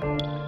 Bye.